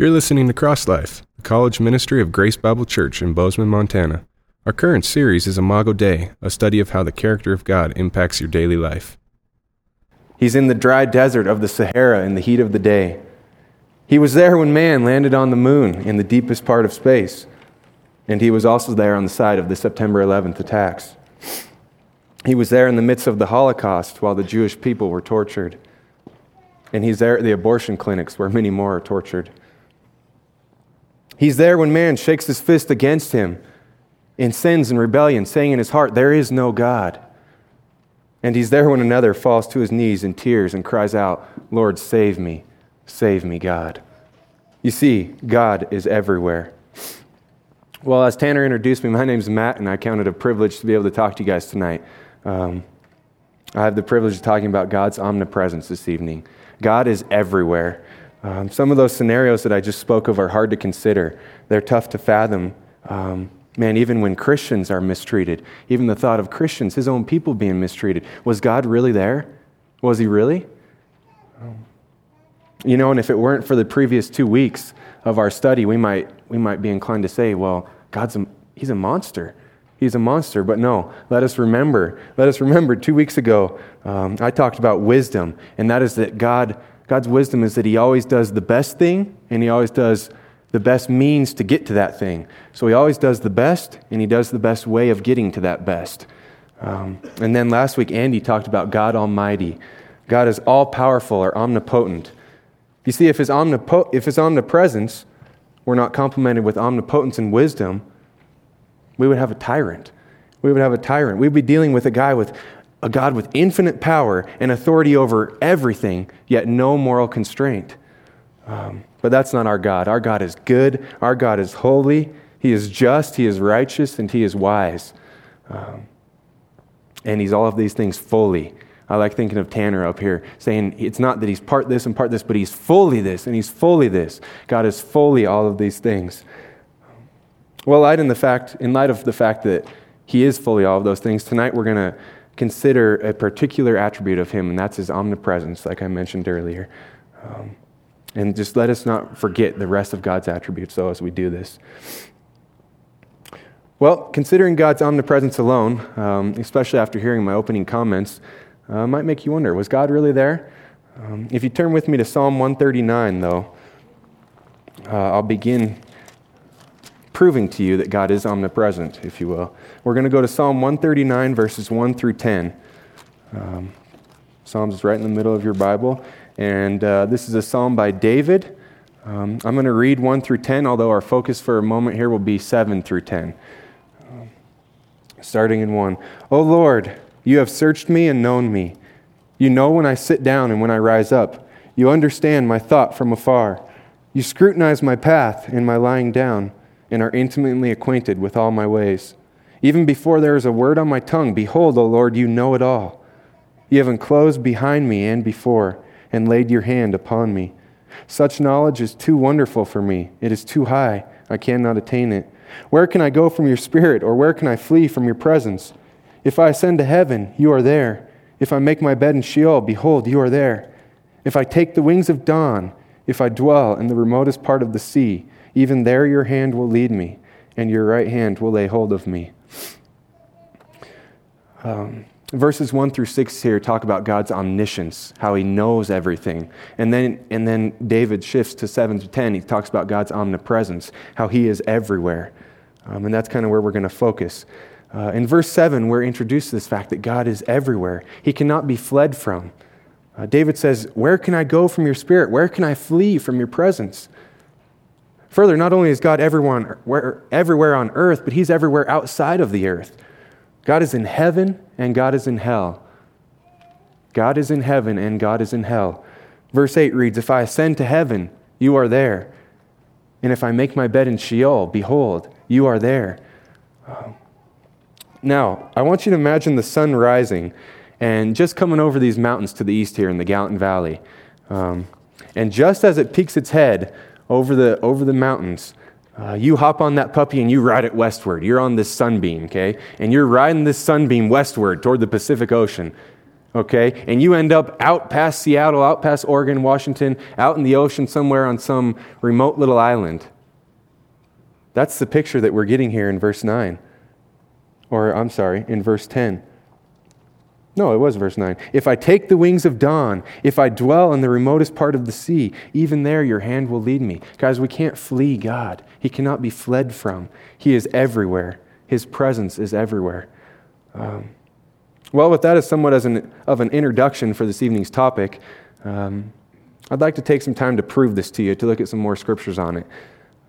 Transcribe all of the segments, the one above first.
You're listening to Cross Life, the college ministry of Grace Bible Church in Bozeman, Montana. Our current series is Imago Dei, a study of how the character of God impacts your daily life. He's in the dry desert of the Sahara in the heat of the day. He was there when man landed on the moon in the deepest part of space. And he was also there on the side of the September 11th attacks. He was there in the midst of the Holocaust while the Jewish people were tortured. And he's there at the abortion clinics where many more are tortured. He's there when man shakes his fist against him in sins and rebellion, saying in his heart, There is no God. And he's there when another falls to his knees in tears and cries out, Lord, save me, save me, God. You see, God is everywhere. Well, as Tanner introduced me, my name's Matt, and I count it a privilege to be able to talk to you guys tonight. Um, I have the privilege of talking about God's omnipresence this evening. God is everywhere. Um, some of those scenarios that I just spoke of are hard to consider, they're tough to fathom. Um, man, even when Christians are mistreated, even the thought of Christians, his own people being mistreated, was God really there? Was he really? You know, and if it weren't for the previous two weeks of our study, we might, we might be inclined to say, well, God's a, he's a monster. He's a monster. But no, let us remember. Let us remember two weeks ago, um, I talked about wisdom, and that is that God God's wisdom is that He always does the best thing and He always does the best means to get to that thing. So He always does the best and He does the best way of getting to that best. Um, and then last week, Andy talked about God Almighty. God is all powerful or omnipotent. You see, if his, omnipo- if his omnipresence were not complemented with omnipotence and wisdom, we would have a tyrant. We would have a tyrant. We'd be dealing with a guy with a God with infinite power and authority over everything, yet no moral constraint. Um, but that's not our God. Our God is good, our God is holy, He is just, He is righteous, and He is wise. Um, and He's all of these things fully. I like thinking of Tanner up here saying it's not that he's part this and part this, but he's fully this and he's fully this. God is fully all of these things. Well, light in the fact, in light of the fact that he is fully all of those things, tonight we're going to consider a particular attribute of him, and that's his omnipresence, like I mentioned earlier. Um, and just let us not forget the rest of God's attributes, though, as we do this. Well, considering God's omnipresence alone, um, especially after hearing my opening comments, uh, might make you wonder was God really there? Um, if you turn with me to Psalm 139, though, uh, I'll begin proving to you that God is omnipresent, if you will. We're going to go to Psalm 139, verses 1 through 10. Um, Psalms is right in the middle of your Bible. And uh, this is a psalm by David. Um, I'm going to read 1 through 10, although our focus for a moment here will be 7 through 10. Um, starting in 1. O Lord, you have searched me and known me. You know when I sit down and when I rise up. You understand my thought from afar. You scrutinize my path and my lying down and are intimately acquainted with all my ways. Even before there is a word on my tongue, behold, O Lord, you know it all. You have enclosed behind me and before, and laid your hand upon me. Such knowledge is too wonderful for me. It is too high. I cannot attain it. Where can I go from your spirit, or where can I flee from your presence? If I ascend to heaven, you are there. If I make my bed in Sheol, behold, you are there. If I take the wings of dawn, if I dwell in the remotest part of the sea, even there your hand will lead me, and your right hand will lay hold of me. Um, verses 1 through 6 here talk about God's omniscience, how he knows everything. And then, and then David shifts to 7 to 10. He talks about God's omnipresence, how he is everywhere. Um, and that's kind of where we're going to focus. Uh, in verse 7, we're introduced to this fact that God is everywhere, he cannot be fled from. Uh, David says, Where can I go from your spirit? Where can I flee from your presence? Further, not only is God everywhere, everywhere on earth, but He's everywhere outside of the earth. God is in heaven and God is in hell. God is in heaven and God is in hell. Verse 8 reads If I ascend to heaven, you are there. And if I make my bed in Sheol, behold, you are there. Now, I want you to imagine the sun rising and just coming over these mountains to the east here in the Gallatin Valley. Um, and just as it peaks its head over the, over the mountains, uh, you hop on that puppy and you ride it westward. You're on this sunbeam, okay? And you're riding this sunbeam westward toward the Pacific Ocean. okay? And you end up out past Seattle, out past Oregon, Washington, out in the ocean somewhere on some remote little island. That's the picture that we're getting here in verse 9. Or, I'm sorry, in verse 10. No, it was verse 9. If I take the wings of dawn, if I dwell in the remotest part of the sea, even there your hand will lead me. Guys, we can't flee God. He cannot be fled from. He is everywhere, His presence is everywhere. Um, well, with that as somewhat as an, of an introduction for this evening's topic, um, I'd like to take some time to prove this to you, to look at some more scriptures on it.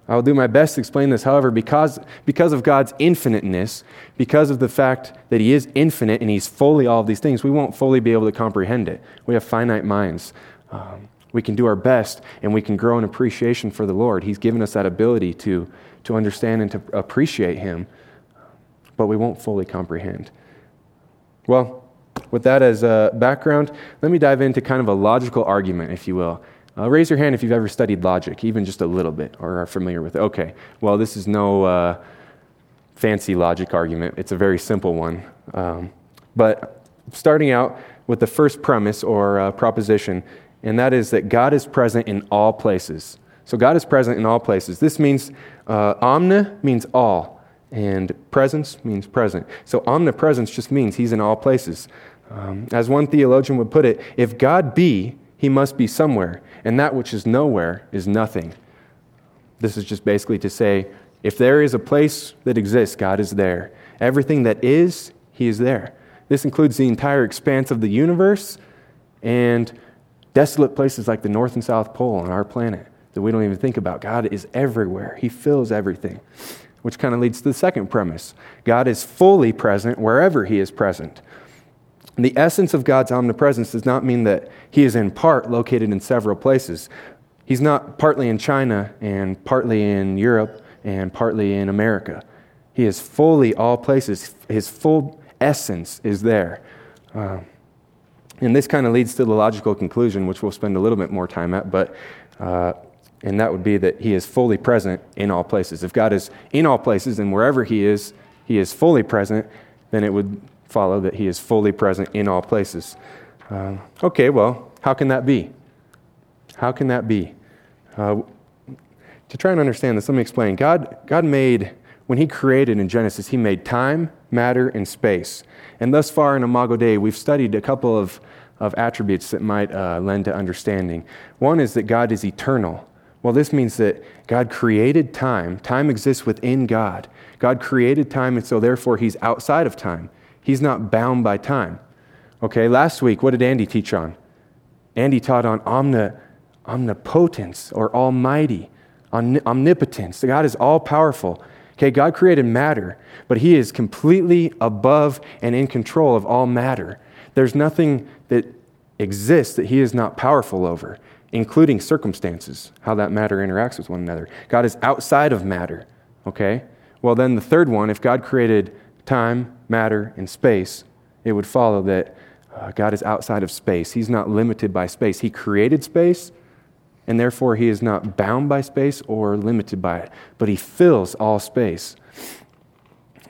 I'll do my best to explain this. However, because, because of God's infiniteness, because of the fact that He is infinite and He's fully all of these things, we won't fully be able to comprehend it. We have finite minds. Um, we can do our best and we can grow in appreciation for the Lord. He's given us that ability to, to understand and to appreciate Him, but we won't fully comprehend. Well, with that as a background, let me dive into kind of a logical argument, if you will. Uh, raise your hand if you've ever studied logic, even just a little bit, or are familiar with it. Okay, well, this is no uh, fancy logic argument, it's a very simple one. Um, but starting out with the first premise or uh, proposition, and that is that God is present in all places. So God is present in all places. This means uh, omni means all, and presence means present. So omnipresence just means He's in all places. Um, as one theologian would put it, if God be, He must be somewhere and that which is nowhere is nothing. This is just basically to say if there is a place that exists, God is there. Everything that is, He is there. This includes the entire expanse of the universe and desolate places like the North and South Pole on our planet that we don't even think about. God is everywhere, He fills everything, which kind of leads to the second premise God is fully present wherever He is present. The essence of God's omnipresence does not mean that He is in part located in several places. He's not partly in China and partly in Europe and partly in America. He is fully all places. His full essence is there. Uh, and this kind of leads to the logical conclusion, which we'll spend a little bit more time at, but, uh, and that would be that He is fully present in all places. If God is in all places and wherever He is, He is fully present, then it would follow that he is fully present in all places. Uh, okay, well, how can that be? How can that be? Uh, to try and understand this, let me explain. God, God made, when He created in Genesis, He made time, matter, and space. And thus far in Imago Dei, we've studied a couple of, of attributes that might uh, lend to understanding. One is that God is eternal. Well, this means that God created time. Time exists within God. God created time, and so therefore He's outside of time. He's not bound by time. Okay, last week, what did Andy teach on? Andy taught on omni, omnipotence or almighty, omnipotence. God is all powerful. Okay, God created matter, but He is completely above and in control of all matter. There's nothing that exists that He is not powerful over, including circumstances, how that matter interacts with one another. God is outside of matter. Okay? Well, then the third one, if God created time, matter, and space, it would follow that uh, God is outside of space. He's not limited by space. He created space, and therefore he is not bound by space or limited by it, but he fills all space.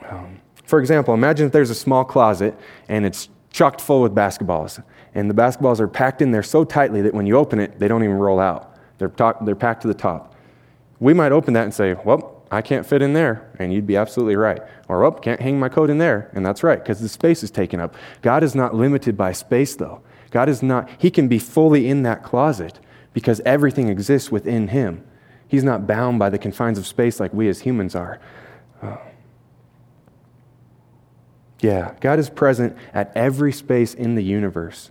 Um, for example, imagine if there's a small closet and it's chocked full with basketballs, and the basketballs are packed in there so tightly that when you open it, they don't even roll out. They're, they're packed to the top. We might open that and say, well, I can't fit in there. And you'd be absolutely right. Or, oh, can't hang my coat in there. And that's right, because the space is taken up. God is not limited by space, though. God is not, He can be fully in that closet because everything exists within Him. He's not bound by the confines of space like we as humans are. Uh, yeah, God is present at every space in the universe.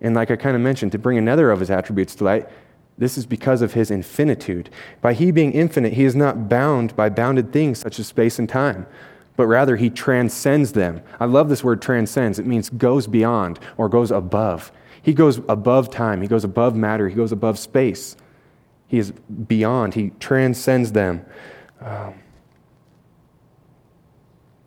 And like I kind of mentioned, to bring another of his attributes to light, this is because of his infinitude. By he being infinite, he is not bound by bounded things such as space and time, but rather he transcends them. I love this word transcends. It means goes beyond or goes above. He goes above time, he goes above matter, he goes above space. He is beyond, he transcends them. Um,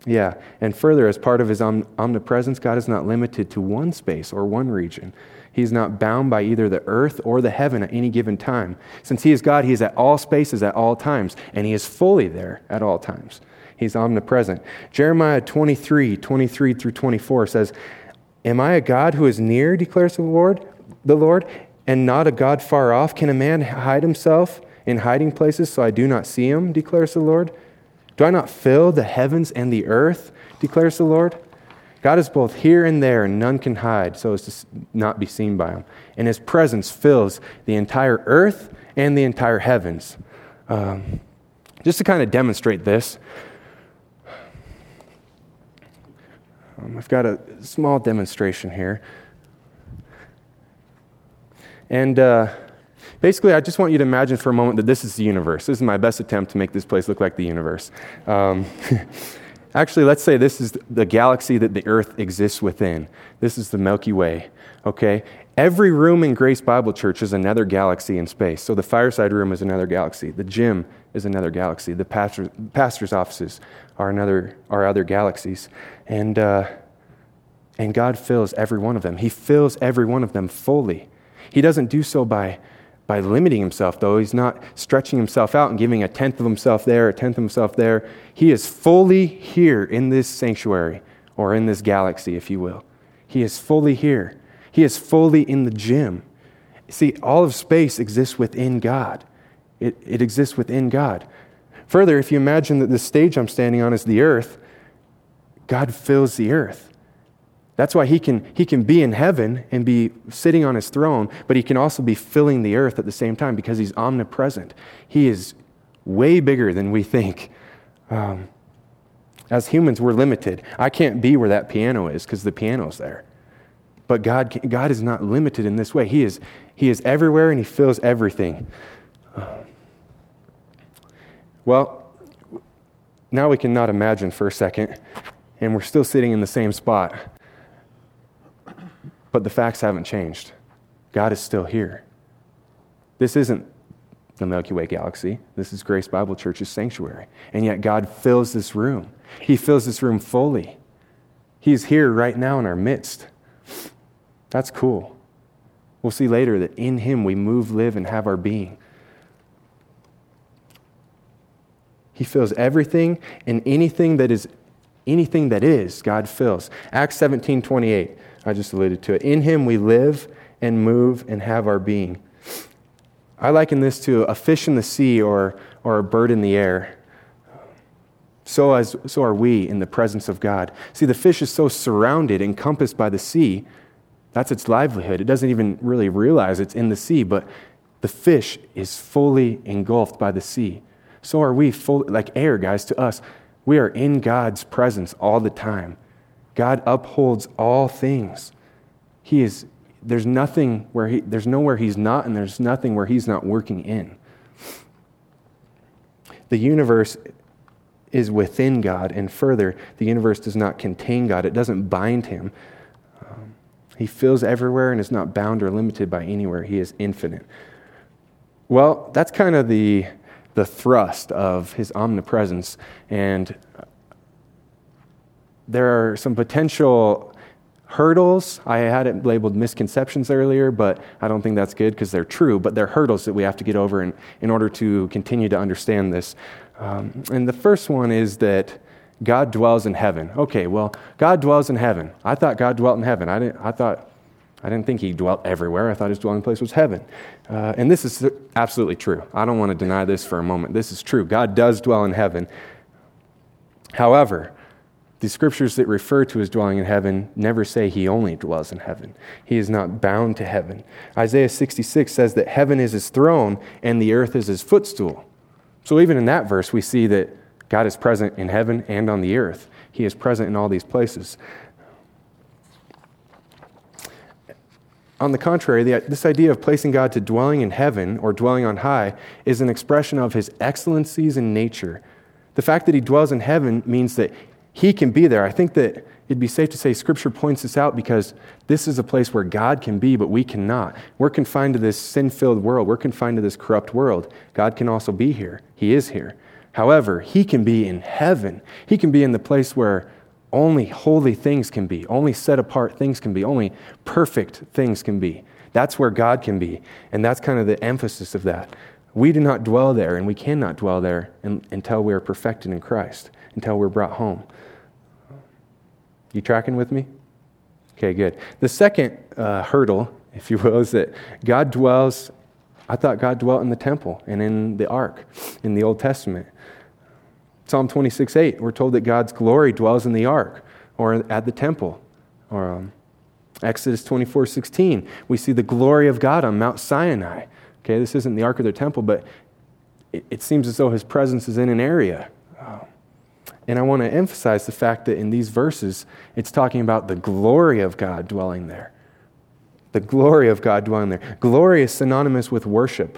yeah, and further, as part of his omnipresence, God is not limited to one space or one region. He is not bound by either the earth or the heaven at any given time. Since He is God, He is at all spaces at all times, and He is fully there at all times. He's omnipresent. Jeremiah 23, 23 through 24 says, Am I a God who is near, declares the Lord, the Lord, and not a God far off? Can a man hide himself in hiding places so I do not see him, declares the Lord? Do I not fill the heavens and the earth, declares the Lord? God is both here and there, and none can hide so as to not be seen by him. And his presence fills the entire earth and the entire heavens. Um, just to kind of demonstrate this, um, I've got a small demonstration here. And uh, basically, I just want you to imagine for a moment that this is the universe. This is my best attempt to make this place look like the universe. Um, Actually, let's say this is the galaxy that the Earth exists within. This is the Milky Way, okay? Every room in Grace Bible Church is another galaxy in space. So the fireside room is another galaxy. The gym is another galaxy. The pastor, pastor's offices are, another, are other galaxies. And, uh, and God fills every one of them. He fills every one of them fully. He doesn't do so by by limiting himself, though. He's not stretching himself out and giving a tenth of himself there, a tenth of himself there. He is fully here in this sanctuary, or in this galaxy, if you will. He is fully here. He is fully in the gym. See, all of space exists within God, it, it exists within God. Further, if you imagine that the stage I'm standing on is the earth, God fills the earth. That's why he can, he can be in heaven and be sitting on his throne, but he can also be filling the earth at the same time because he's omnipresent. He is way bigger than we think. Um, as humans, we're limited. I can't be where that piano is because the piano's there. But God, God is not limited in this way. He is, he is everywhere and He fills everything. well, now we can not imagine for a second, and we're still sitting in the same spot. But the facts haven't changed. God is still here. This isn't the Milky Way galaxy. This is Grace Bible Church's sanctuary. And yet God fills this room. He fills this room fully. He's here right now in our midst. That's cool. We'll see later that in Him we move, live, and have our being. He fills everything and anything that is anything that is, God fills. Acts 17 28. I just alluded to it. In him we live and move and have our being. I liken this to a fish in the sea or, or a bird in the air. So, as, so are we in the presence of God. See, the fish is so surrounded, encompassed by the sea. That's its livelihood. It doesn't even really realize it's in the sea, but the fish is fully engulfed by the sea. So are we, full, like air, guys, to us. We are in God's presence all the time. God upholds all things. He is, there's nothing where he, there's nowhere he's not, and there's nothing where he's not working in. The universe is within God, and further, the universe does not contain God, it doesn't bind him. Um, he fills everywhere and is not bound or limited by anywhere. He is infinite. Well, that's kind of the, the thrust of his omnipresence. And there are some potential hurdles. I had it labeled misconceptions earlier, but I don't think that's good because they're true, but they're hurdles that we have to get over in, in order to continue to understand this. Um, and the first one is that God dwells in heaven. Okay, well, God dwells in heaven. I thought God dwelt in heaven. I, didn't, I thought I didn't think he dwelt everywhere. I thought his dwelling place was heaven. Uh, and this is absolutely true. I don't want to deny this for a moment. This is true. God does dwell in heaven. However, the scriptures that refer to his dwelling in heaven never say he only dwells in heaven. He is not bound to heaven. Isaiah 66 says that heaven is his throne and the earth is his footstool. So even in that verse, we see that God is present in heaven and on the earth. He is present in all these places. On the contrary, the, this idea of placing God to dwelling in heaven or dwelling on high is an expression of his excellencies in nature. The fact that he dwells in heaven means that he can be there. I think that it'd be safe to say Scripture points this out because this is a place where God can be, but we cannot. We're confined to this sin filled world, we're confined to this corrupt world. God can also be here, He is here. However, He can be in heaven, He can be in the place where only holy things can be, only set apart things can be, only perfect things can be. That's where God can be. And that's kind of the emphasis of that. We do not dwell there, and we cannot dwell there until we are perfected in Christ, until we're brought home. You tracking with me? Okay, good. The second uh, hurdle, if you will, is that God dwells. I thought God dwelt in the temple and in the ark in the Old Testament. Psalm 26 8, we're told that God's glory dwells in the ark or at the temple. Or um, Exodus 24 16, we see the glory of God on Mount Sinai. Okay, this isn't the ark of the temple, but it, it seems as though his presence is in an area. And I want to emphasize the fact that in these verses, it's talking about the glory of God dwelling there. The glory of God dwelling there. Glory is synonymous with worship.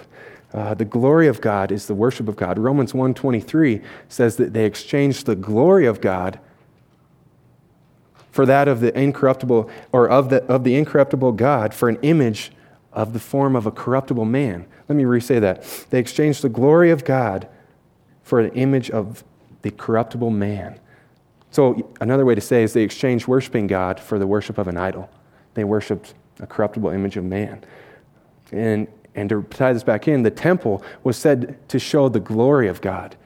Uh, the glory of God is the worship of God. Romans 1:23 says that they exchanged the glory of God for that of the incorruptible or of the of the incorruptible God for an image of the form of a corruptible man. Let me re-say that. They exchanged the glory of God for an image of the corruptible man. So, another way to say is they exchanged worshiping God for the worship of an idol. They worshiped a corruptible image of man. And, and to tie this back in, the temple was said to show the glory of God.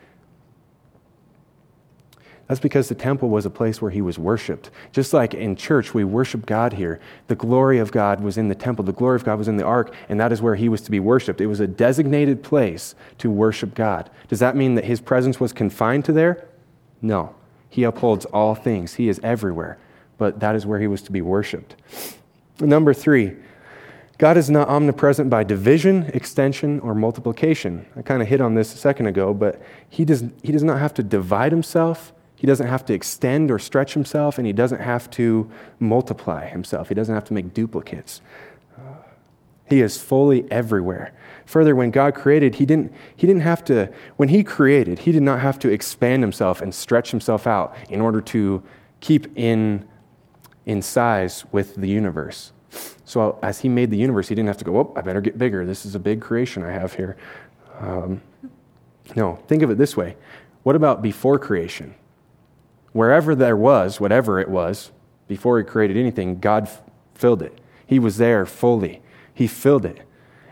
That's because the temple was a place where he was worshiped. Just like in church, we worship God here. The glory of God was in the temple, the glory of God was in the ark, and that is where he was to be worshiped. It was a designated place to worship God. Does that mean that his presence was confined to there? No. He upholds all things, he is everywhere, but that is where he was to be worshiped. Number three, God is not omnipresent by division, extension, or multiplication. I kind of hit on this a second ago, but he does, he does not have to divide himself he doesn't have to extend or stretch himself, and he doesn't have to multiply himself. He doesn't have to make duplicates. He is fully everywhere. Further, when God created, he didn't, he didn't have to, when He created, He did not have to expand Himself and stretch Himself out in order to keep in, in size with the universe. So, as He made the universe, He didn't have to go, oh, I better get bigger. This is a big creation I have here. Um, no, think of it this way. What about before creation? Wherever there was, whatever it was, before he created anything, God filled it. He was there fully. He filled it.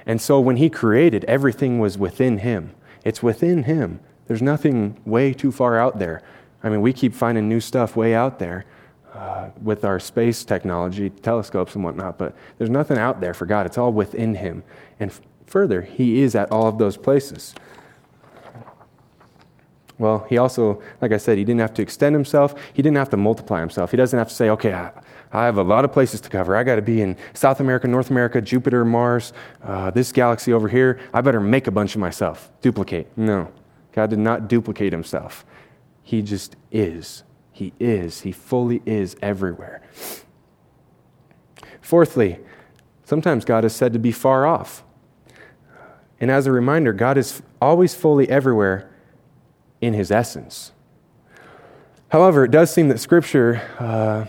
And so when he created, everything was within him. It's within him. There's nothing way too far out there. I mean, we keep finding new stuff way out there uh, with our space technology, telescopes and whatnot, but there's nothing out there for God. It's all within him. And f- further, he is at all of those places. Well, he also, like I said, he didn't have to extend himself. He didn't have to multiply himself. He doesn't have to say, okay, I, I have a lot of places to cover. I got to be in South America, North America, Jupiter, Mars, uh, this galaxy over here. I better make a bunch of myself, duplicate. No, God did not duplicate himself. He just is. He is. He fully is everywhere. Fourthly, sometimes God is said to be far off. And as a reminder, God is always fully everywhere in his essence. However, it does seem that Scripture uh,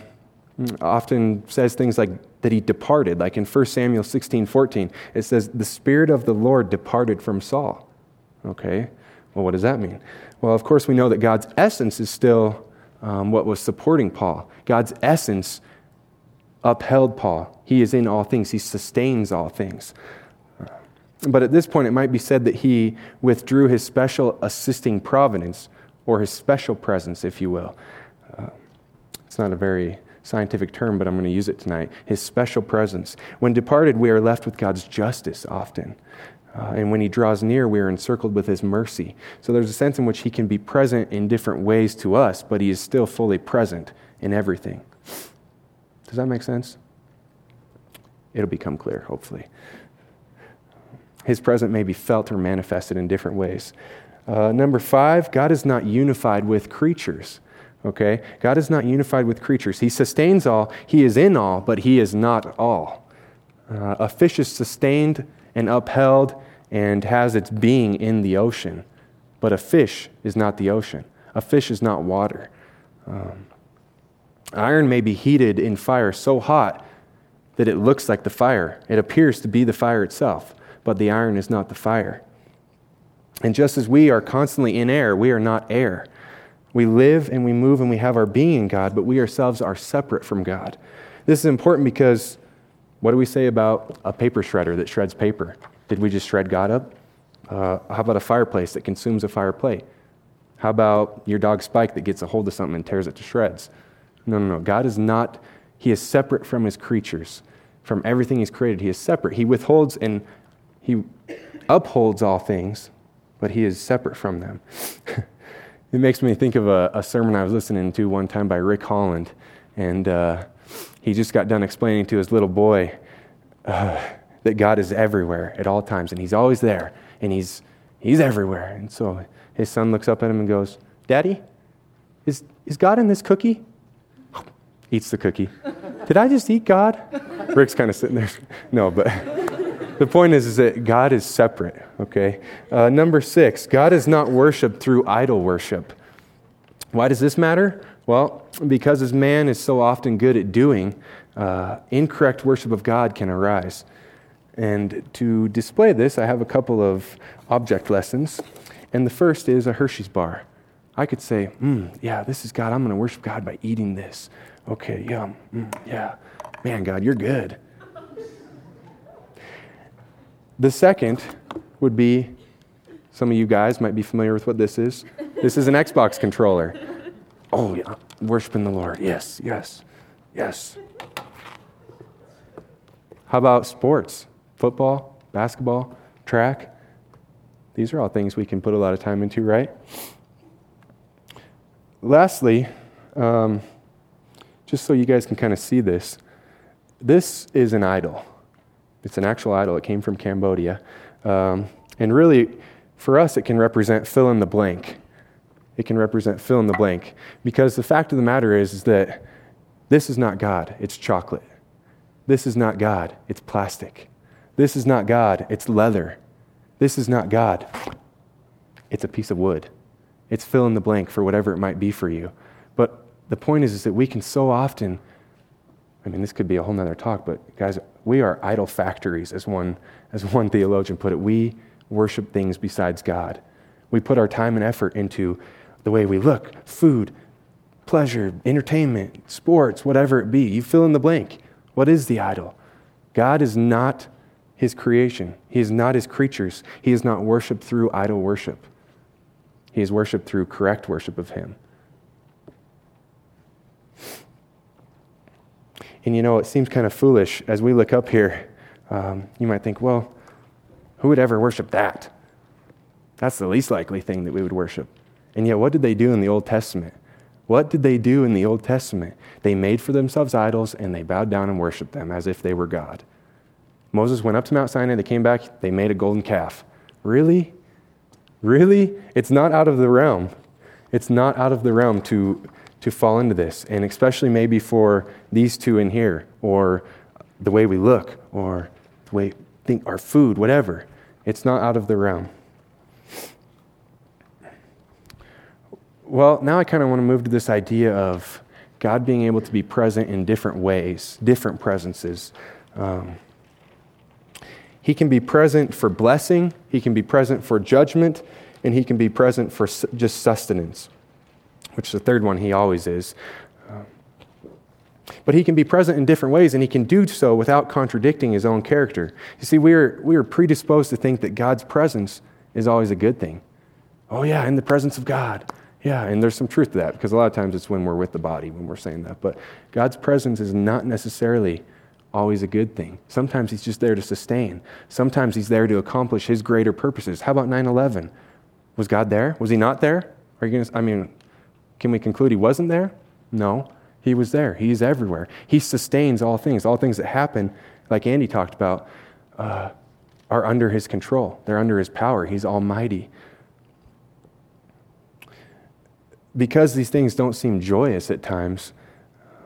often says things like that he departed, like in 1 Samuel 16 14. It says, The Spirit of the Lord departed from Saul. Okay, well, what does that mean? Well, of course, we know that God's essence is still um, what was supporting Paul. God's essence upheld Paul. He is in all things, he sustains all things. But at this point, it might be said that he withdrew his special assisting providence, or his special presence, if you will. Uh, it's not a very scientific term, but I'm going to use it tonight. His special presence. When departed, we are left with God's justice often. Uh, and when he draws near, we are encircled with his mercy. So there's a sense in which he can be present in different ways to us, but he is still fully present in everything. Does that make sense? It'll become clear, hopefully. His presence may be felt or manifested in different ways. Uh, number five, God is not unified with creatures. Okay? God is not unified with creatures. He sustains all, He is in all, but He is not all. Uh, a fish is sustained and upheld and has its being in the ocean, but a fish is not the ocean. A fish is not water. Um, iron may be heated in fire so hot that it looks like the fire, it appears to be the fire itself but the iron is not the fire. And just as we are constantly in air, we are not air. We live and we move and we have our being in God, but we ourselves are separate from God. This is important because what do we say about a paper shredder that shreds paper? Did we just shred God up? Uh, how about a fireplace that consumes a fire plate? How about your dog Spike that gets a hold of something and tears it to shreds? No, no, no. God is not He is separate from his creatures. From everything he's created, he is separate. He withholds and he upholds all things, but he is separate from them. it makes me think of a, a, sermon I was listening to one time by Rick Holland. And uh, he just got done explaining to his little boy uh, that God is everywhere at all times, and he's always there, and he's, he's everywhere. And so his son looks up at him and goes, Daddy, is, is God in this cookie? Eats the cookie. Did I just eat God? Rick's kind of sitting there. No, but the point is, is that God is separate, okay? Uh, number six, God is not worshiped through idol worship. Why does this matter? Well, because as man is so often good at doing, uh, incorrect worship of God can arise. And to display this, I have a couple of object lessons. And the first is a Hershey's bar. I could say, mm, yeah, this is God. I'm going to worship God by eating this. Okay, yum. Mm, yeah. Man, God, you're good. The second would be some of you guys might be familiar with what this is. This is an Xbox controller. Oh, yeah, worshiping the Lord. Yes, yes, yes. How about sports? Football, basketball, track? These are all things we can put a lot of time into, right? Lastly, um, just so you guys can kind of see this, this is an idol. It's an actual idol. It came from Cambodia. Um, and really, for us, it can represent fill in the blank. It can represent fill in the blank. Because the fact of the matter is, is that this is not God, it's chocolate. This is not God, it's plastic. This is not God, it's leather. This is not God, it's a piece of wood. It's fill in the blank for whatever it might be for you. But the point is, is that we can so often, I mean, this could be a whole nother talk, but guys, we are idol factories, as one, as one theologian put it. We worship things besides God. We put our time and effort into the way we look, food, pleasure, entertainment, sports, whatever it be. You fill in the blank. What is the idol? God is not his creation, he is not his creatures. He is not worshiped through idol worship. He is worshiped through correct worship of him. And you know, it seems kind of foolish as we look up here. Um, you might think, well, who would ever worship that? That's the least likely thing that we would worship. And yet, what did they do in the Old Testament? What did they do in the Old Testament? They made for themselves idols and they bowed down and worshiped them as if they were God. Moses went up to Mount Sinai, they came back, they made a golden calf. Really? Really? It's not out of the realm. It's not out of the realm to, to fall into this, and especially maybe for these two in here, or the way we look, or the way think our food, whatever. It's not out of the realm. Well, now I kind of want to move to this idea of God being able to be present in different ways, different presences. Um, he can be present for blessing, He can be present for judgment, and He can be present for just sustenance, which is the third one He always is. Um, but He can be present in different ways, and He can do so without contradicting His own character. You see, we are, we are predisposed to think that God's presence is always a good thing. Oh, yeah, in the presence of God. Yeah, and there's some truth to that because a lot of times it's when we're with the body when we're saying that. But God's presence is not necessarily always a good thing. Sometimes He's just there to sustain, sometimes He's there to accomplish His greater purposes. How about 9 11? Was God there? Was He not there? Are you to, I mean, can we conclude He wasn't there? No, He was there. He's everywhere. He sustains all things. All things that happen, like Andy talked about, uh, are under His control, they're under His power. He's almighty because these things don't seem joyous at times,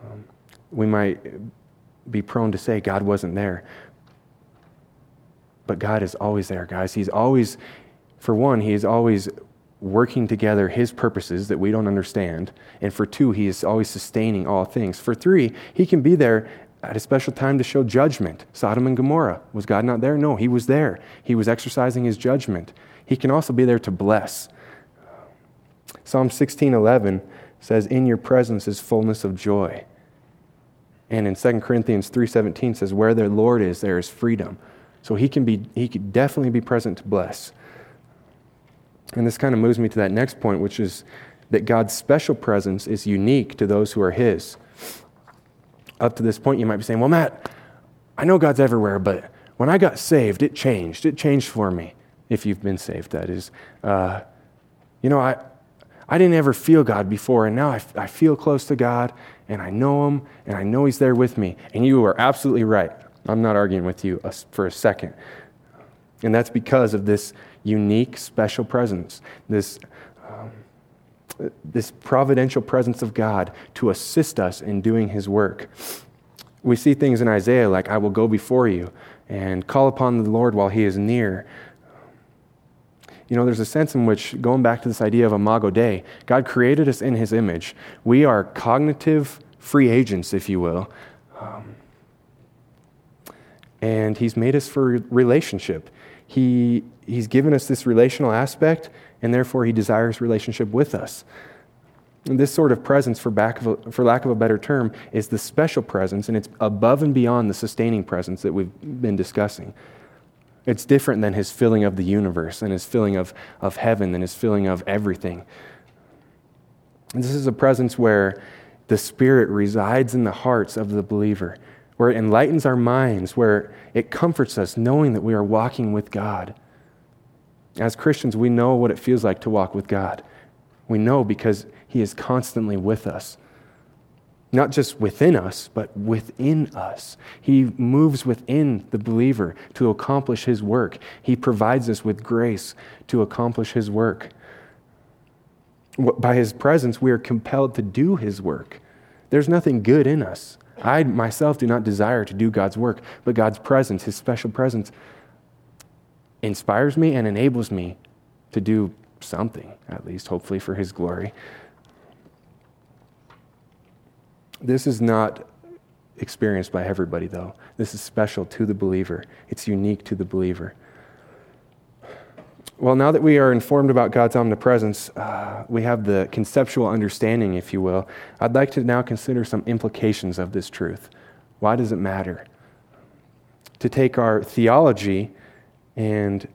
um, we might be prone to say God wasn't there. But God is always there, guys. He's always, for one, He is always working together His purposes that we don't understand. And for two, He is always sustaining all things. For three, He can be there at a special time to show judgment. Sodom and Gomorrah. Was God not there? No, He was there. He was exercising His judgment. He can also be there to bless. Psalm 16:11 says, "In your presence is fullness of joy." And in 2 Corinthians 3:17 says, "Where the Lord is, there is freedom." So he can be he could definitely be present to bless. And this kind of moves me to that next point, which is that God's special presence is unique to those who are his. up to this point, you might be saying, Well, Matt, I know God's everywhere, but when I got saved, it changed. It changed for me, if you've been saved, that is. Uh, you know, I, I didn't ever feel God before, and now I, I feel close to God, and I know Him, and I know He's there with me. And you are absolutely right. I'm not arguing with you for a second. And that's because of this unique, special presence, this, um, this providential presence of God to assist us in doing His work. We see things in Isaiah like, I will go before you and call upon the Lord while He is near. You know, there's a sense in which, going back to this idea of Imago Dei, God created us in His image. We are cognitive free agents, if you will. Um, and He's made us for relationship. He, he's given us this relational aspect, and therefore He desires relationship with us. And this sort of presence, for, back of a, for lack of a better term, is the special presence, and it's above and beyond the sustaining presence that we've been discussing. It's different than his filling of the universe and his filling of, of heaven and his filling of everything. And this is a presence where the Spirit resides in the hearts of the believer, where it enlightens our minds, where it comforts us knowing that we are walking with God. As Christians, we know what it feels like to walk with God. We know because He is constantly with us not just within us, but within us. He moves within the believer to accomplish his work. He provides us with grace to accomplish his work. By his presence, we are compelled to do his work. There's nothing good in us. I myself do not desire to do God's work, but God's presence, his special presence, inspires me and enables me to do something, at least, hopefully, for his glory. This is not experienced by everybody, though. This is special to the believer, it's unique to the believer. Well, now that we are informed about God's omnipresence, uh, we have the conceptual understanding, if you will. I'd like to now consider some implications of this truth. Why does it matter? To take our theology and,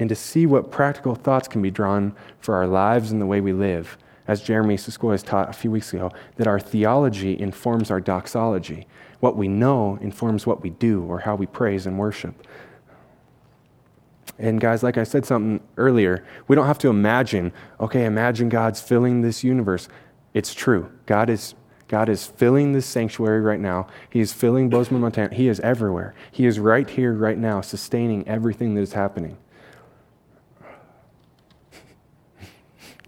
and to see what practical thoughts can be drawn for our lives and the way we live as Jeremy Siskois taught a few weeks ago, that our theology informs our doxology. What we know informs what we do or how we praise and worship. And guys, like I said something earlier, we don't have to imagine, okay, imagine God's filling this universe. It's true. God is God is filling this sanctuary right now. He is filling Bozeman, Montana. He is everywhere. He is right here, right now, sustaining everything that is happening.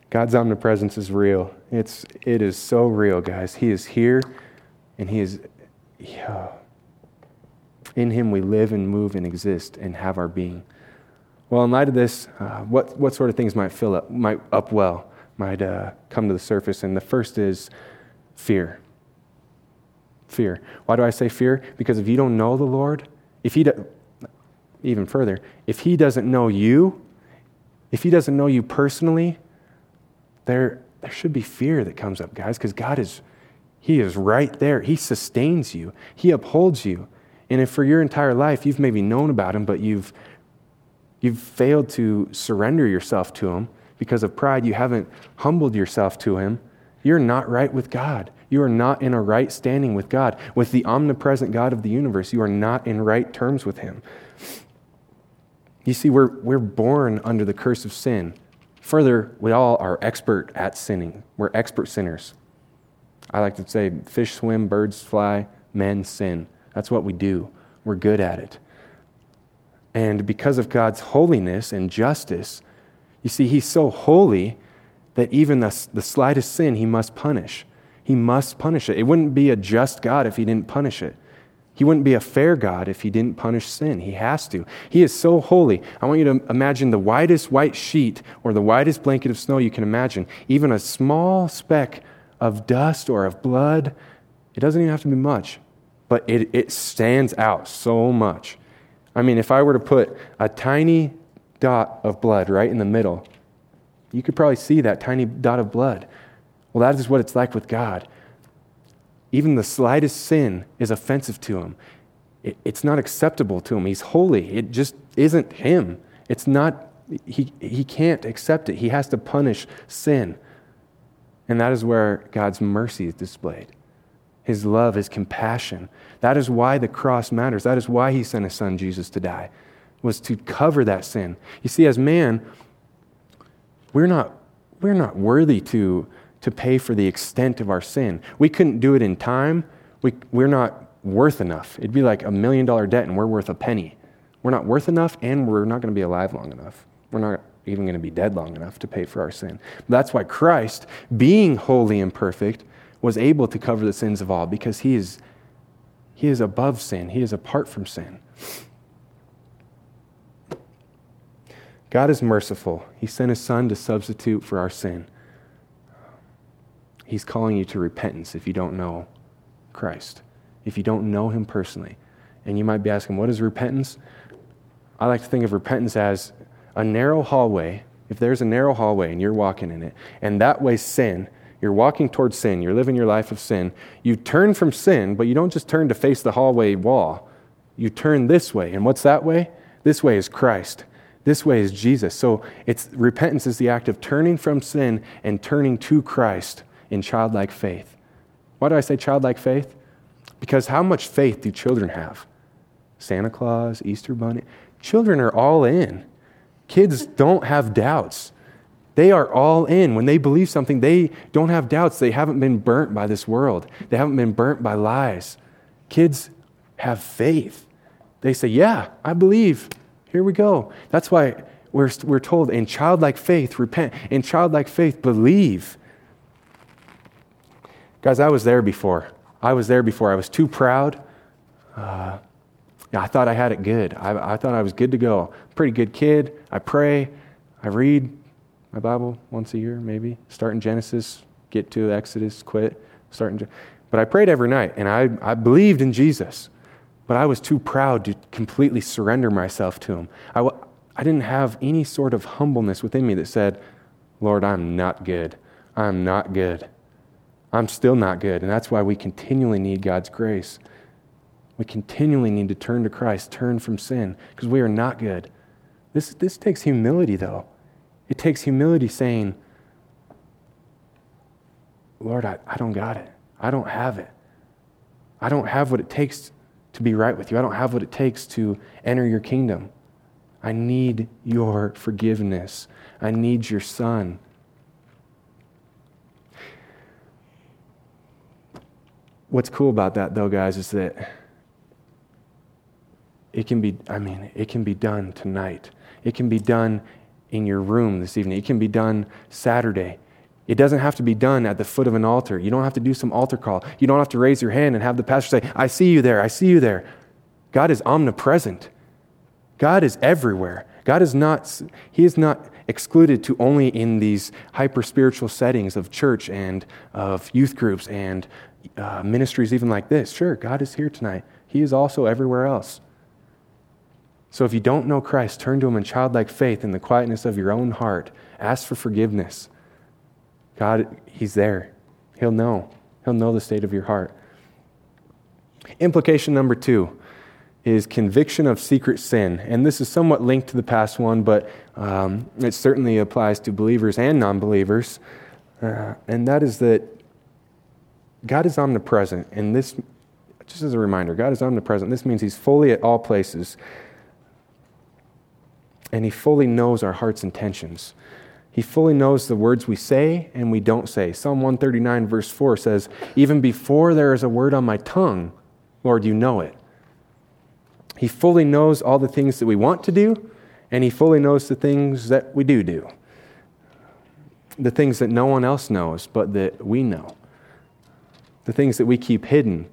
God's omnipresence is real. It's, it is so real, guys. He is here, and He is. Yeah. In Him we live and move and exist and have our being. Well, in light of this, uh, what, what sort of things might fill up, might up well, might uh, come to the surface? And the first is fear. Fear. Why do I say fear? Because if you don't know the Lord, if He, do, even further, if He doesn't know you, if He doesn't know you personally, there, there should be fear that comes up, guys, because God is, He is right there. He sustains you, He upholds you. And if for your entire life you've maybe known about Him, but you've, you've failed to surrender yourself to Him because of pride, you haven't humbled yourself to Him, you're not right with God. You are not in a right standing with God. With the omnipresent God of the universe, you are not in right terms with Him. You see, we're, we're born under the curse of sin. Further, we all are expert at sinning. We're expert sinners. I like to say fish swim, birds fly, men sin. That's what we do. We're good at it. And because of God's holiness and justice, you see, He's so holy that even the, the slightest sin He must punish. He must punish it. It wouldn't be a just God if He didn't punish it. He wouldn't be a fair God if he didn't punish sin. He has to. He is so holy. I want you to imagine the widest white sheet or the widest blanket of snow you can imagine. Even a small speck of dust or of blood, it doesn't even have to be much, but it, it stands out so much. I mean, if I were to put a tiny dot of blood right in the middle, you could probably see that tiny dot of blood. Well, that is what it's like with God even the slightest sin is offensive to him. It, it's not acceptable to him. He's holy. It just isn't him. It's not, he, he can't accept it. He has to punish sin. And that is where God's mercy is displayed. His love, his compassion. That is why the cross matters. That is why he sent his son Jesus to die, was to cover that sin. You see, as man, we're not, we're not worthy to, to pay for the extent of our sin. We couldn't do it in time. We, we're not worth enough. It'd be like a million dollar debt and we're worth a penny. We're not worth enough and we're not going to be alive long enough. We're not even going to be dead long enough to pay for our sin. That's why Christ, being holy and perfect, was able to cover the sins of all because he is, he is above sin, he is apart from sin. God is merciful. He sent his son to substitute for our sin. He's calling you to repentance if you don't know Christ, if you don't know him personally. And you might be asking, what is repentance? I like to think of repentance as a narrow hallway. If there's a narrow hallway and you're walking in it, and that way sin, you're walking towards sin, you're living your life of sin, you turn from sin, but you don't just turn to face the hallway wall. You turn this way. And what's that way? This way is Christ. This way is Jesus. So it's repentance is the act of turning from sin and turning to Christ in childlike faith. Why do I say childlike faith? Because how much faith do children have? Santa Claus, Easter Bunny. Children are all in. Kids don't have doubts. They are all in. When they believe something, they don't have doubts. They haven't been burnt by this world, they haven't been burnt by lies. Kids have faith. They say, Yeah, I believe. Here we go. That's why we're, we're told in childlike faith, repent. In childlike faith, believe. Guys, I was there before. I was there before. I was too proud. Uh, I thought I had it good. I, I thought I was good to go. Pretty good kid. I pray. I read my Bible once a year, maybe. Start in Genesis, get to Exodus, quit. Start in, but I prayed every night, and I, I believed in Jesus. But I was too proud to completely surrender myself to Him. I, I didn't have any sort of humbleness within me that said, Lord, I'm not good. I'm not good. I'm still not good. And that's why we continually need God's grace. We continually need to turn to Christ, turn from sin, because we are not good. This, this takes humility, though. It takes humility saying, Lord, I, I don't got it. I don't have it. I don't have what it takes to be right with you. I don't have what it takes to enter your kingdom. I need your forgiveness. I need your son. What's cool about that, though, guys, is that it can be, I mean, it can be done tonight. It can be done in your room this evening. It can be done Saturday. It doesn't have to be done at the foot of an altar. You don't have to do some altar call. You don't have to raise your hand and have the pastor say, I see you there. I see you there. God is omnipresent. God is everywhere. God is not, He is not excluded to only in these hyper spiritual settings of church and of youth groups and uh, ministries, even like this. Sure, God is here tonight. He is also everywhere else. So if you don't know Christ, turn to Him in childlike faith in the quietness of your own heart. Ask for forgiveness. God, He's there. He'll know. He'll know the state of your heart. Implication number two is conviction of secret sin. And this is somewhat linked to the past one, but um, it certainly applies to believers and non believers. Uh, and that is that God is omnipresent. And this, just as a reminder, God is omnipresent. This means He's fully at all places. And He fully knows our heart's intentions. He fully knows the words we say and we don't say. Psalm 139, verse 4 says, Even before there is a word on my tongue, Lord, you know it. He fully knows all the things that we want to do, and He fully knows the things that we do do. The things that no one else knows, but that we know. The things that we keep hidden.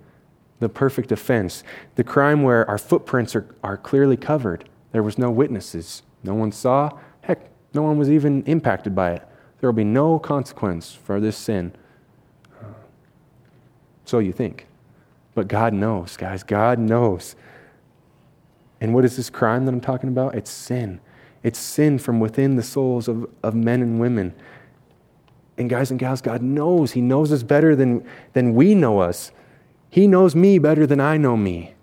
The perfect offense. The crime where our footprints are, are clearly covered. There was no witnesses. No one saw. Heck, no one was even impacted by it. There will be no consequence for this sin. So you think. But God knows, guys. God knows. And what is this crime that I'm talking about? It's sin. It's sin from within the souls of, of men and women. And guys and gals, God knows. He knows us better than, than we know us. He knows me better than I know me.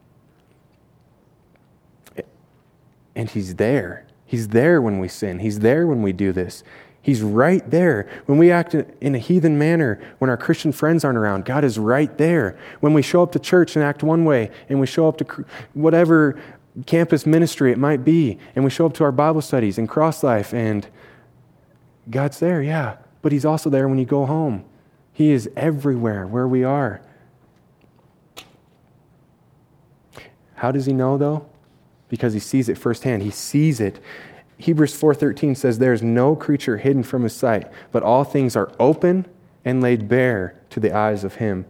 And He's there. He's there when we sin. He's there when we do this. He's right there. When we act in a heathen manner, when our Christian friends aren't around, God is right there. When we show up to church and act one way, and we show up to whatever campus ministry it might be, and we show up to our Bible studies and CrossLife, and God's there, yeah. But He's also there when you go home. He is everywhere where we are. How does He know, though? Because He sees it firsthand. He sees it Hebrews 4:13 says there's no creature hidden from his sight, but all things are open and laid bare to the eyes of him.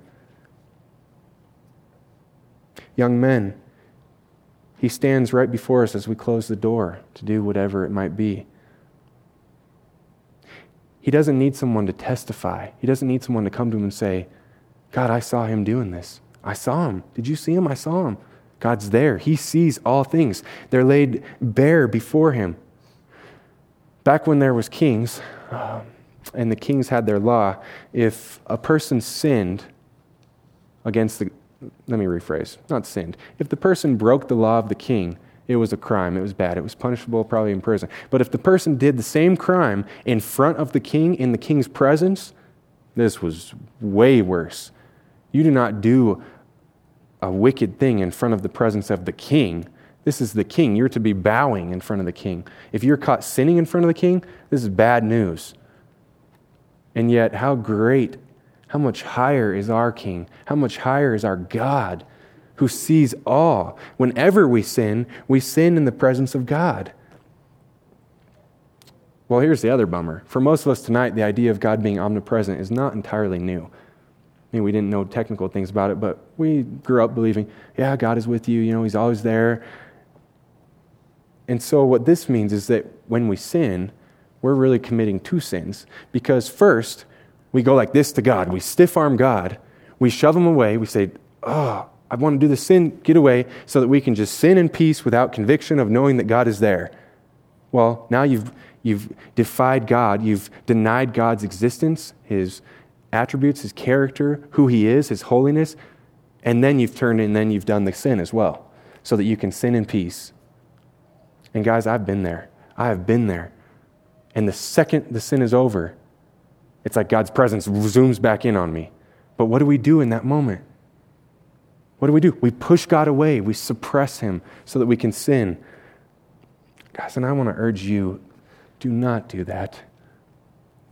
Young men, he stands right before us as we close the door to do whatever it might be. He doesn't need someone to testify. He doesn't need someone to come to him and say, God, I saw him doing this. I saw him. Did you see him? I saw him. God's there. He sees all things. They're laid bare before him. Back when there was kings, um, and the kings had their law, if a person sinned against the, let me rephrase, not sinned, if the person broke the law of the king, it was a crime. It was bad. It was punishable, probably in prison. But if the person did the same crime in front of the king, in the king's presence, this was way worse. You do not do a wicked thing in front of the presence of the king this is the king. You're to be bowing in front of the king. If you're caught sinning in front of the king, this is bad news. And yet, how great, how much higher is our king? How much higher is our God who sees all? Whenever we sin, we sin in the presence of God. Well, here's the other bummer. For most of us tonight, the idea of God being omnipresent is not entirely new. Mean, we didn't know technical things about it, but we grew up believing, yeah, God is with you. You know, He's always there. And so, what this means is that when we sin, we're really committing two sins. Because first, we go like this to God. We stiff arm God. We shove him away. We say, Oh, I want to do the sin, get away, so that we can just sin in peace without conviction of knowing that God is there. Well, now you've, you've defied God. You've denied God's existence, his attributes, his character, who he is, his holiness. And then you've turned and then you've done the sin as well, so that you can sin in peace and guys, I've been there. I have been there. And the second the sin is over, it's like God's presence zooms back in on me. But what do we do in that moment? What do we do? We push God away, we suppress Him so that we can sin. Guys, and I want to urge you do not do that.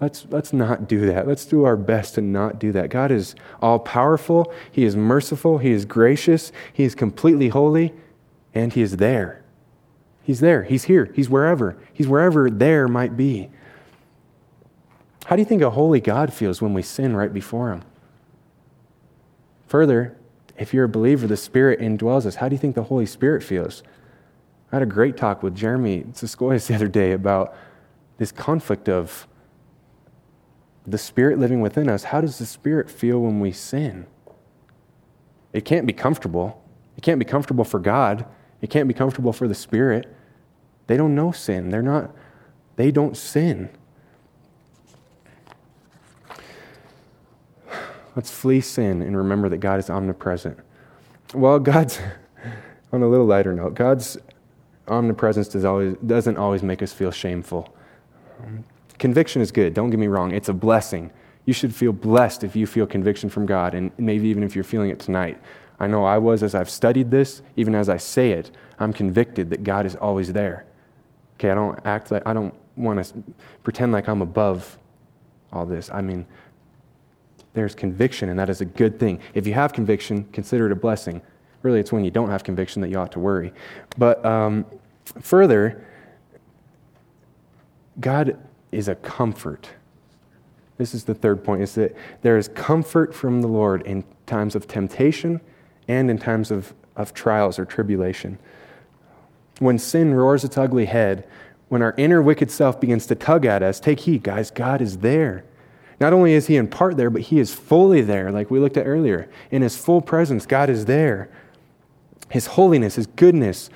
Let's, let's not do that. Let's do our best to not do that. God is all powerful, He is merciful, He is gracious, He is completely holy, and He is there. He's there. He's here. He's wherever. He's wherever there might be. How do you think a holy God feels when we sin right before Him? Further, if you're a believer, the Spirit indwells us. How do you think the Holy Spirit feels? I had a great talk with Jeremy Siskois the other day about this conflict of the Spirit living within us. How does the Spirit feel when we sin? It can't be comfortable. It can't be comfortable for God. It can't be comfortable for the Spirit. They don't know sin. They're not, they don't sin. Let's flee sin and remember that God is omnipresent. Well, God's, on a little lighter note, God's omnipresence does always, doesn't always make us feel shameful. Conviction is good, don't get me wrong, it's a blessing. You should feel blessed if you feel conviction from God, and maybe even if you're feeling it tonight. I know I was as I've studied this, even as I say it, I'm convicted that God is always there. Okay, I don't act like, I don't want to pretend like I'm above all this. I mean, there's conviction, and that is a good thing. If you have conviction, consider it a blessing. Really, it's when you don't have conviction that you ought to worry. But um, further, God is a comfort. This is the third point is that there is comfort from the Lord in times of temptation and in times of, of trials or tribulation. When sin roars its ugly head, when our inner wicked self begins to tug at us, take heed, guys, God is there. Not only is He in part there, but He is fully there, like we looked at earlier. In His full presence, God is there. His holiness, His goodness,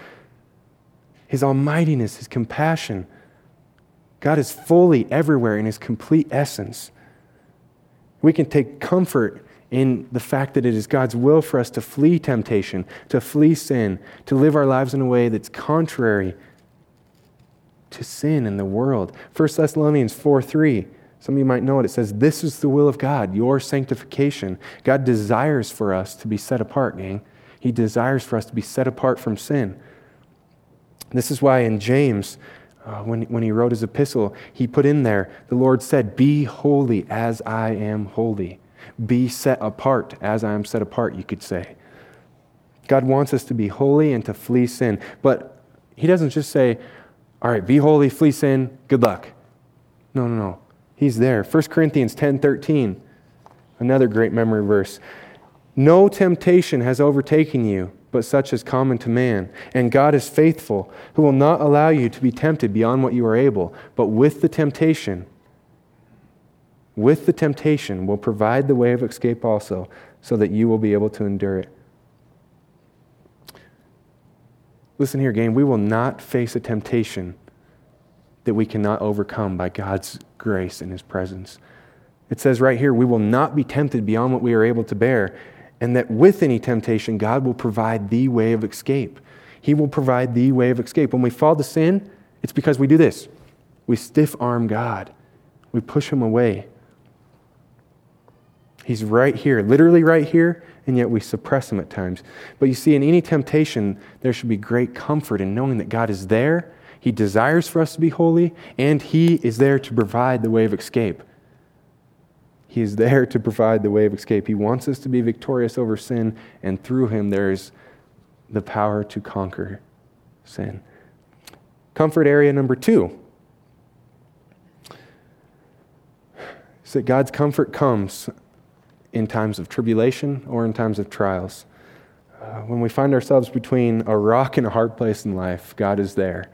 His almightiness, His compassion. God is fully everywhere in His complete essence. We can take comfort in the fact that it is God's will for us to flee temptation, to flee sin, to live our lives in a way that's contrary to sin in the world. 1 Thessalonians 4 3. Some of you might know it. It says, This is the will of God, your sanctification. God desires for us to be set apart, gang. He desires for us to be set apart from sin. This is why in James, uh, when, when he wrote his epistle, he put in there, the Lord said, Be holy as I am holy. Be set apart as I am set apart, you could say. God wants us to be holy and to flee sin. But he doesn't just say, All right, be holy, flee sin, good luck. No, no, no. He's there. 1 Corinthians 10 13, another great memory verse. No temptation has overtaken you but such as common to man. And God is faithful, who will not allow you to be tempted beyond what you are able, but with the temptation, with the temptation, will provide the way of escape also, so that you will be able to endure it. Listen here, gang, we will not face a temptation that we cannot overcome by God's grace and His presence. It says right here, we will not be tempted beyond what we are able to bear and that with any temptation, God will provide the way of escape. He will provide the way of escape. When we fall to sin, it's because we do this we stiff arm God, we push him away. He's right here, literally right here, and yet we suppress him at times. But you see, in any temptation, there should be great comfort in knowing that God is there. He desires for us to be holy, and He is there to provide the way of escape. He is there to provide the way of escape. He wants us to be victorious over sin, and through him, there's the power to conquer sin. Comfort area number two is that God's comfort comes in times of tribulation or in times of trials. Uh, when we find ourselves between a rock and a hard place in life, God is there.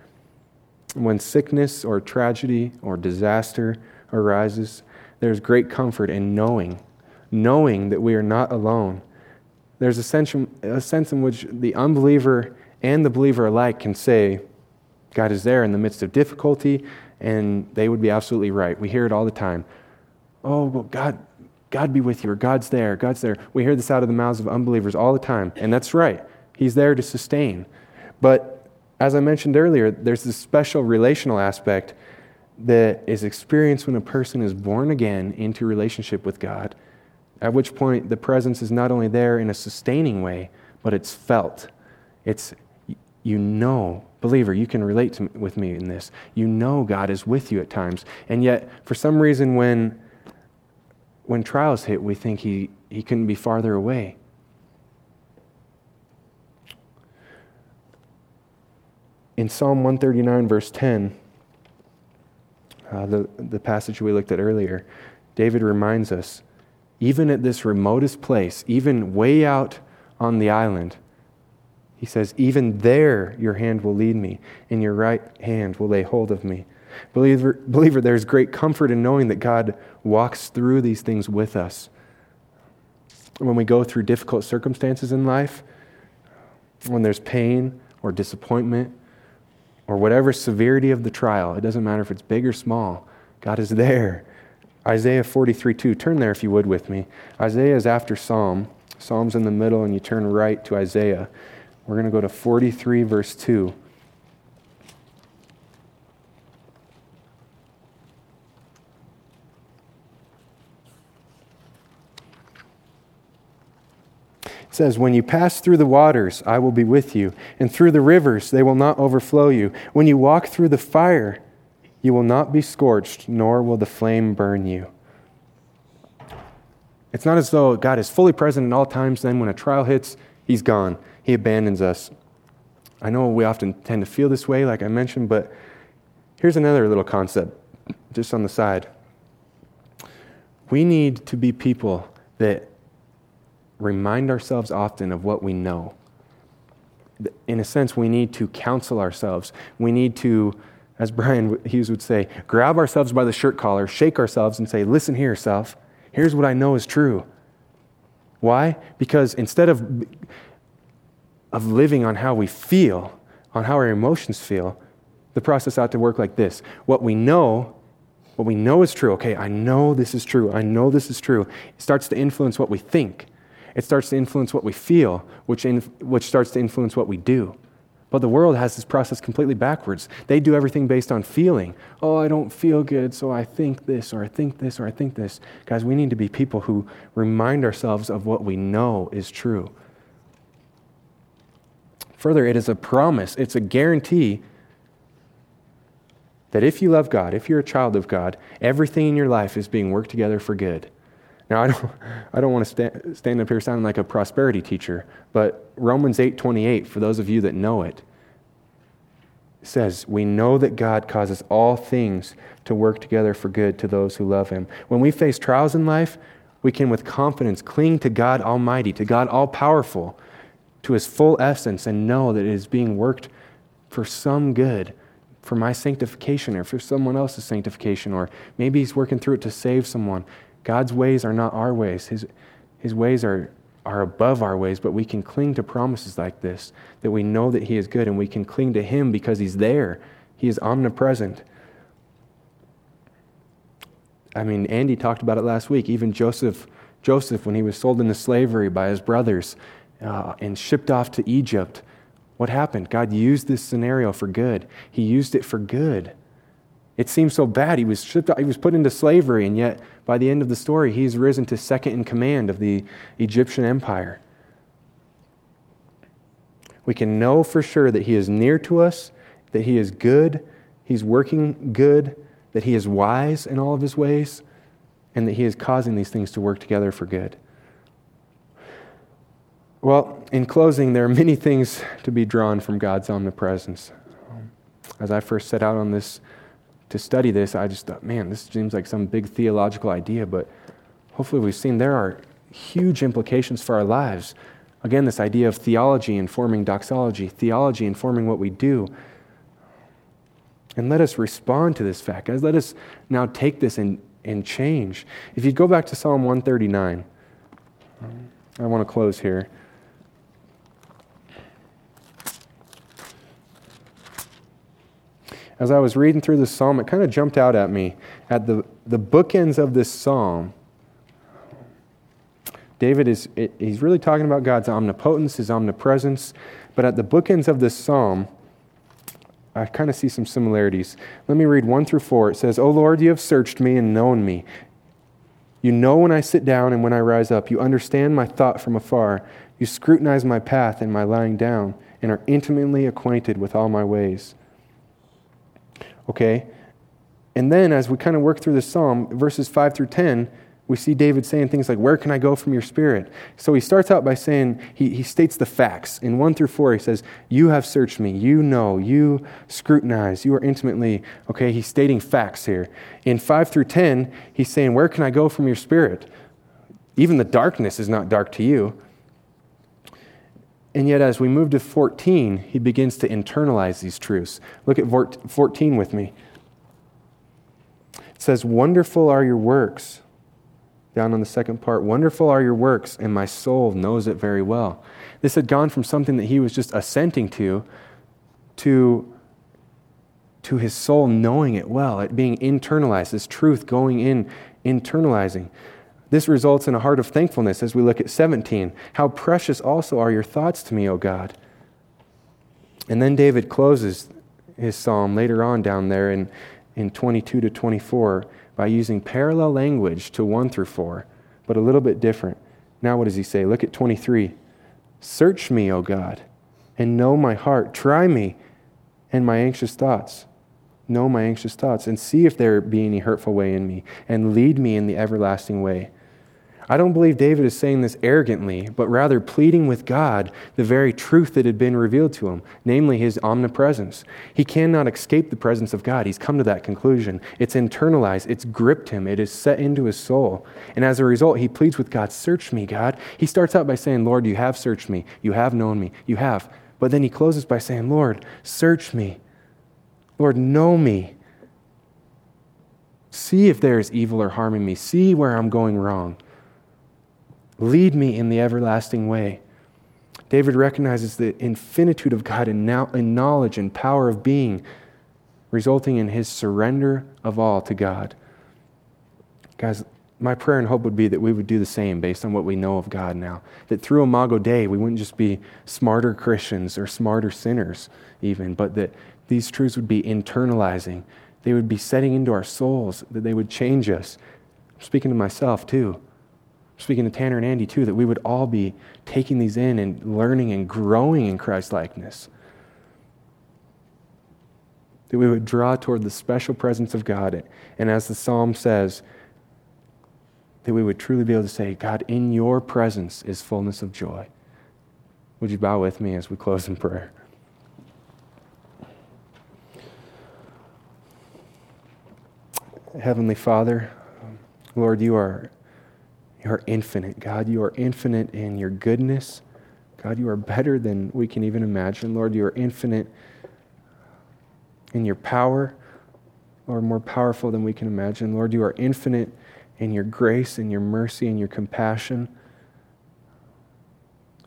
When sickness or tragedy or disaster arises, there's great comfort in knowing, knowing that we are not alone. There's a sense, a sense in which the unbeliever and the believer alike can say, God is there in the midst of difficulty, and they would be absolutely right. We hear it all the time. Oh, well, God, God be with you, or God's there, God's there. We hear this out of the mouths of unbelievers all the time, and that's right. He's there to sustain. But as I mentioned earlier, there's this special relational aspect that is experienced when a person is born again into relationship with God, at which point the presence is not only there in a sustaining way, but it's felt. It's, you know, believer, you can relate to, with me in this. You know God is with you at times. And yet, for some reason, when, when trials hit, we think he, he couldn't be farther away. In Psalm 139, verse 10, uh, the, the passage we looked at earlier, David reminds us even at this remotest place, even way out on the island, he says, Even there your hand will lead me, and your right hand will lay hold of me. Believer, believer, there's great comfort in knowing that God walks through these things with us. When we go through difficult circumstances in life, when there's pain or disappointment or whatever severity of the trial, it doesn't matter if it's big or small, God is there. Isaiah 43 2. Turn there if you would with me. Isaiah is after Psalm. Psalm's in the middle, and you turn right to Isaiah. We're going to go to 43, verse 2. Says, When you pass through the waters, I will be with you, and through the rivers, they will not overflow you. When you walk through the fire, you will not be scorched, nor will the flame burn you. It's not as though God is fully present at all times, then when a trial hits, he's gone. He abandons us. I know we often tend to feel this way, like I mentioned, but here's another little concept just on the side. We need to be people that remind ourselves often of what we know. In a sense, we need to counsel ourselves. We need to, as Brian Hughes would say, grab ourselves by the shirt collar, shake ourselves, and say, Listen here, self. Here's what I know is true. Why? Because instead of, of living on how we feel, on how our emotions feel, the process ought to work like this. What we know, what we know is true. Okay, I know this is true. I know this is true. It starts to influence what we think. It starts to influence what we feel, which, in, which starts to influence what we do. But the world has this process completely backwards. They do everything based on feeling. Oh, I don't feel good, so I think this, or I think this, or I think this. Guys, we need to be people who remind ourselves of what we know is true. Further, it is a promise, it's a guarantee that if you love God, if you're a child of God, everything in your life is being worked together for good. Now, I don't, I don't want to stand, stand up here sounding like a prosperity teacher, but Romans 8.28, for those of you that know it, says, We know that God causes all things to work together for good to those who love Him. When we face trials in life, we can with confidence cling to God Almighty, to God All Powerful, to His full essence, and know that it is being worked for some good, for my sanctification or for someone else's sanctification, or maybe He's working through it to save someone. God's ways are not our ways. His, his ways are, are above our ways, but we can cling to promises like this, that we know that He is good, and we can cling to Him because He's there. He is omnipresent. I mean, Andy talked about it last week. Even Joseph, Joseph, when he was sold into slavery by his brothers uh, and shipped off to Egypt, what happened? God used this scenario for good. He used it for good. It seems so bad. He was shipped, he was put into slavery, and yet by the end of the story, he's risen to second in command of the Egyptian empire. We can know for sure that he is near to us, that he is good, he's working good, that he is wise in all of his ways, and that he is causing these things to work together for good. Well, in closing, there are many things to be drawn from God's omnipresence. As I first set out on this to study this, I just thought, man, this seems like some big theological idea, but hopefully we've seen there are huge implications for our lives. Again, this idea of theology informing doxology, theology informing what we do. And let us respond to this fact, guys. Let us now take this and, and change. If you go back to Psalm 139, I want to close here. As I was reading through this psalm, it kind of jumped out at me at the, the bookends of this psalm. David is he's really talking about God's omnipotence, his omnipresence, but at the bookends of this psalm, I kind of see some similarities. Let me read 1 through 4. It says, O Lord, you have searched me and known me. You know when I sit down and when I rise up. You understand my thought from afar. You scrutinize my path and my lying down, and are intimately acquainted with all my ways. Okay? And then as we kind of work through the psalm, verses 5 through 10, we see David saying things like, Where can I go from your spirit? So he starts out by saying, he, he states the facts. In 1 through 4, he says, You have searched me. You know. You scrutinize. You are intimately. Okay, he's stating facts here. In 5 through 10, he's saying, Where can I go from your spirit? Even the darkness is not dark to you. And yet, as we move to 14, he begins to internalize these truths. Look at 14 with me. It says, Wonderful are your works. Down on the second part, wonderful are your works, and my soul knows it very well. This had gone from something that he was just assenting to, to, to his soul knowing it well, it being internalized, this truth going in, internalizing. This results in a heart of thankfulness as we look at 17. How precious also are your thoughts to me, O God. And then David closes his psalm later on down there in, in 22 to 24 by using parallel language to 1 through 4, but a little bit different. Now, what does he say? Look at 23. Search me, O God, and know my heart. Try me and my anxious thoughts know my anxious thoughts and see if there be any hurtful way in me and lead me in the everlasting way. I don't believe David is saying this arrogantly, but rather pleading with God the very truth that had been revealed to him, namely his omnipresence. He cannot escape the presence of God. He's come to that conclusion. It's internalized, it's gripped him, it is set into his soul. And as a result, he pleads with God, Search me, God. He starts out by saying, Lord, you have searched me, you have known me, you have. But then he closes by saying, Lord, search me. Lord, know me. See if there is evil or harm in me. See where I'm going wrong. Lead me in the everlasting way. David recognizes the infinitude of God in, knowledge and power of being, resulting in his surrender of all to God. Guys, my prayer and hope would be that we would do the same based on what we know of God now. That through Imago Dei, we wouldn't just be smarter Christians or smarter sinners, even, but that these truths would be internalizing. They would be setting into our souls, that they would change us. I'm speaking to myself, too. Speaking to Tanner and Andy, too, that we would all be taking these in and learning and growing in Christ likeness. That we would draw toward the special presence of God. And as the psalm says, that we would truly be able to say, God, in your presence is fullness of joy. Would you bow with me as we close in prayer? Heavenly Father, Lord, you are, you are infinite. God, you are infinite in your goodness. God, you are better than we can even imagine. Lord, you are infinite in your power, Lord, more powerful than we can imagine. Lord, you are infinite in your grace and your mercy and your compassion.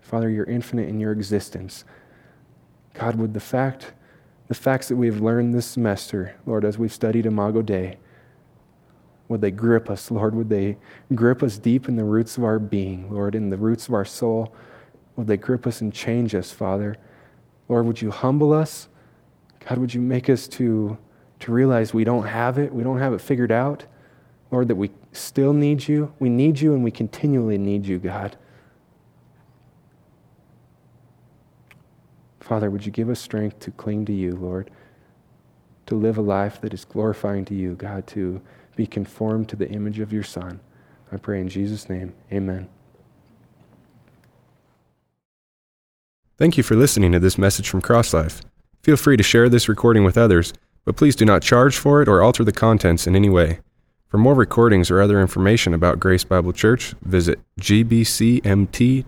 Father, you're infinite in your existence. God, would the fact, the facts that we've learned this semester, Lord, as we've studied Imago Dei, would they grip us, Lord? Would they grip us deep in the roots of our being, Lord, in the roots of our soul? Would they grip us and change us, Father? Lord, would you humble us? God, would you make us to, to realize we don't have it, we don't have it figured out? Lord, that we still need you. We need you and we continually need you, God. Father, would you give us strength to cling to you, Lord, to live a life that is glorifying to you, God, to be conformed to the image of your Son. I pray in Jesus' name, amen. Thank you for listening to this message from CrossLife. Feel free to share this recording with others, but please do not charge for it or alter the contents in any way. For more recordings or other information about Grace Bible Church, visit gbcmt.org.